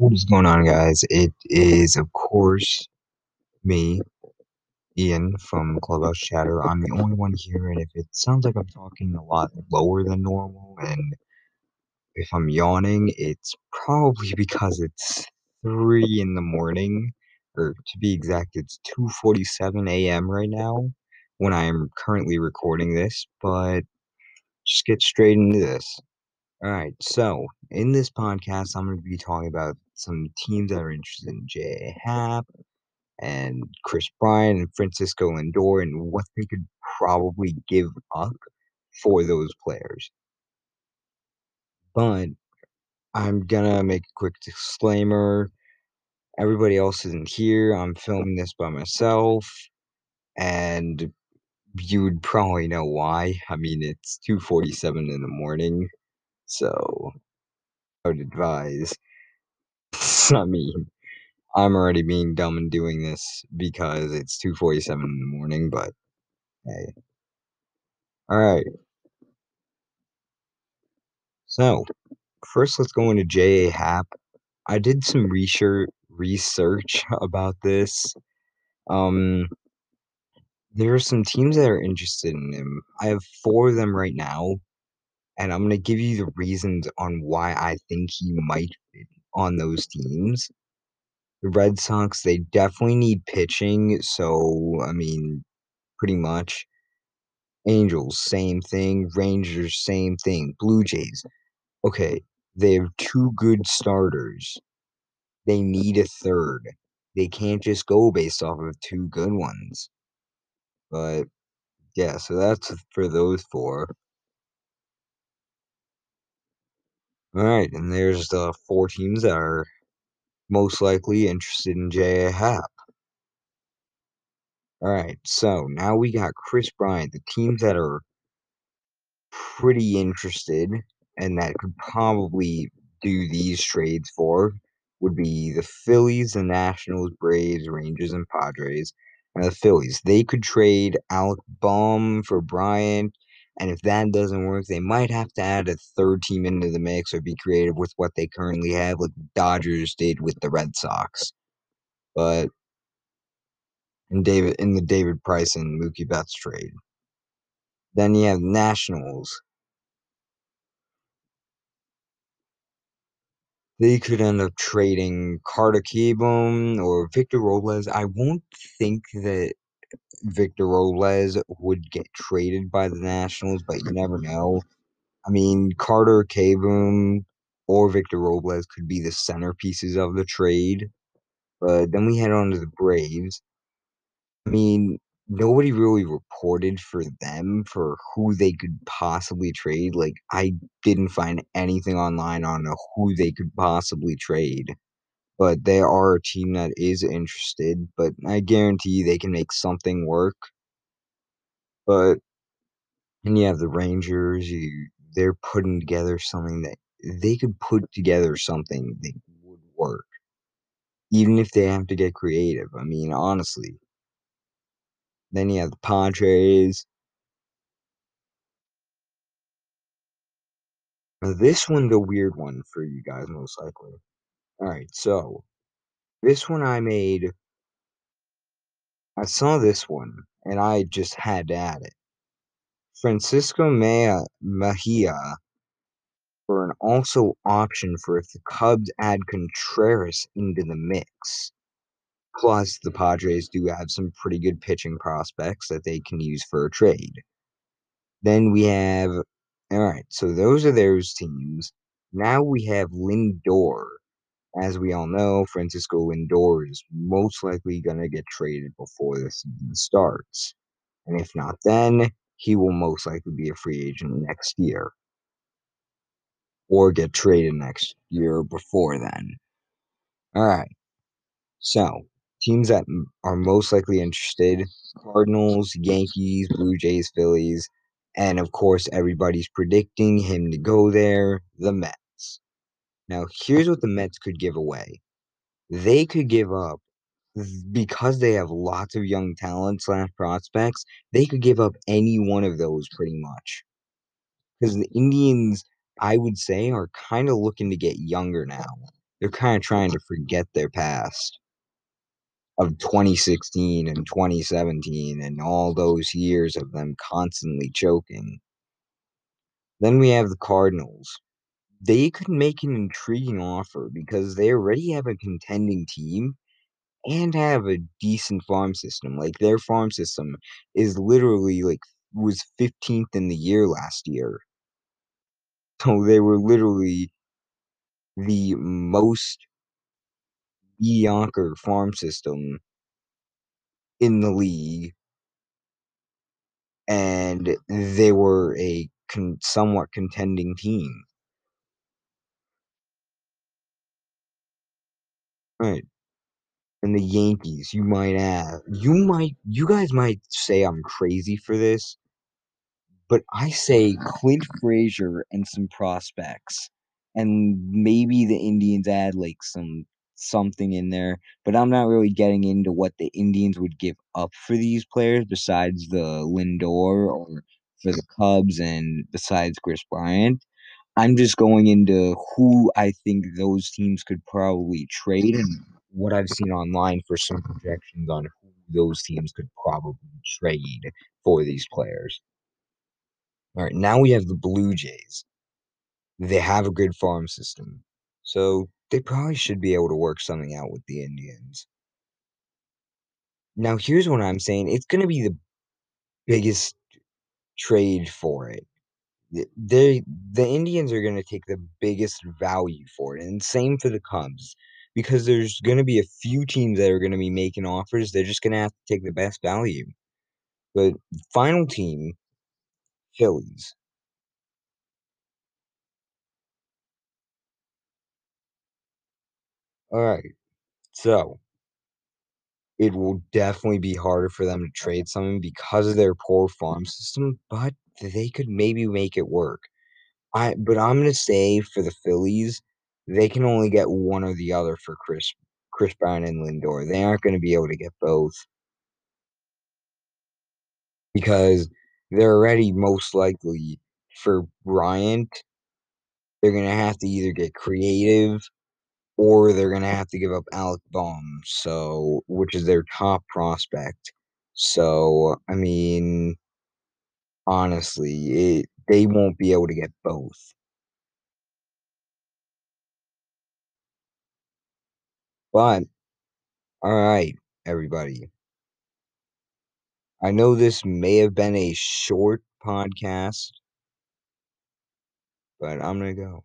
What is going on, guys? It is, of course, me, Ian from Clubhouse Chatter. I'm the only one here, and if it sounds like I'm talking a lot lower than normal, and if I'm yawning, it's probably because it's 3 in the morning, or to be exact, it's 2.47 a.m. right now when I am currently recording this, but just get straight into this. All right, so in this podcast, I'm going to be talking about some teams that are interested in J.A. Happ and Kris Bryant and Francisco Lindor and what they could probably give up for those players. But I'm going to make a quick disclaimer. Everybody else isn't here. I'm filming this by myself, and you would probably know why. I mean, it's 2:47 in the morning, so I would advise. I mean, I'm already being dumb and doing this because it's 2:47 in the morning, but hey. All right. So, first let's go into J.A. Happ. I did some research research about this. Um there are some teams that are interested in him. I have 4 of them right now, and I'm going to give you the reasons on why I think he might fit on those teams. The Red Sox, they definitely need pitching, so I mean, pretty much. Angels, same thing. Rangers, same thing. Blue Jays, okay, they have two good starters. They need a third. They can't just go based off of two good ones. But yeah, so that's for those four. All right, and there's the four teams that are most likely interested in J.A. Happ. All right, so now we got Kris Bryant, the teams that are pretty interested and that could probably do these trades for would be the Phillies, the Nationals, Braves, Rangers, and Padres. And the Phillies, they could trade Alec Bohm for Bryant, and if that doesn't work, they might have to add a third team into the mix or be creative with what they currently have, like Dodgers did with the Red Sox. But in David in the David Price and Mookie Betts trade. Then you have Nationals. They could end up trading Carter Kieboom or Victor Robles. I won't think that Victor Robles would get traded by the Nationals, but you never know. I mean, Carter Kieboom or Victor Robles could be the centerpieces of the trade. But then we head on to the Braves. I mean, nobody really reported for them for who they could possibly trade. Like, I didn't find anything online on who they could possibly trade. But they are a team that is interested, but I guarantee they can make something work. But and you have the Rangers, you they're putting together something that they could put together something that would work. Even if they have to get creative. I mean, honestly. Then you have the Padres. Now, this one's a weird one for you guys, most likely. Alright, so this one I made. I saw this one, and I just had to add it. Francisco Mejia for an also option for if the Cubs add Contreras into the mix. Plus, the Padres do have some pretty good pitching prospects that they can use for a trade. Then we have, all right, so those are those teams. Now we have Lindor. As we all know, Francisco Lindor is most likely going to get traded before the season starts. And if not then, he will most likely be a free agent next year or get traded next year before then. All right. So, teams that are most likely interested Cardinals, Yankees, Blue Jays, Phillies, and of course, everybody's predicting him to go there the Mets. Now, here's what the Mets could give away they could give up because they have lots of young talent slash prospects, they could give up any one of those pretty much. Because the Indians, I would say, are kind of looking to get younger now. they're kinda trying to forget their past of 2016 and 2017 and all those years of them constantly choking. Then we have the Cardinals. They could make an intriguing offer because they already have a contending team and have a decent farm system. Like, their farm system is literally, like was 15th in the year last year. So they were literally the most mediocre farm system in the league. And they were a con somewhat contending team. Right. And the Yankees, you might add you might you guys might say I'm crazy for this but I say Clint Frazier and some prospects, and maybe the Indians add, like, some something in there, but I'm not really getting into what the Indians would give up for these players besides the Lindor or for the Cubs and besides Kris Bryant. I'm just going into who I think those teams could probably trade and what I've seen online for some projections on who those teams could probably trade for these players. Alright, now we have the Blue Jays. They have a good farm system, so they probably should be able to work something out with the Indians. Now here's what I'm saying, it's gonna be the biggest trade for it. Th they the Indians are gonna take the biggest value for it, and same for the Cubs, because there's gonna be a few teams that are gonna be making offers, they're just gonna have to take the best value. But final team, Phillies. Alright, so it will definitely be harder for them to trade something because of their poor farm system, but they could maybe make it work. I but I'm gonna say for the Phillies, they can only get one or the other for Chris Kris Bryant and Lindor. They aren't gonna be able to get both. Because they're already most likely for Bryant they're gonna have to either get creative or they're gonna have to give up Alec Bohm, so which is their top prospect. So, I mean honestly, it they won't be able to get both. But alright, everybody. I know this may have been a short podcast but I'm gonna go.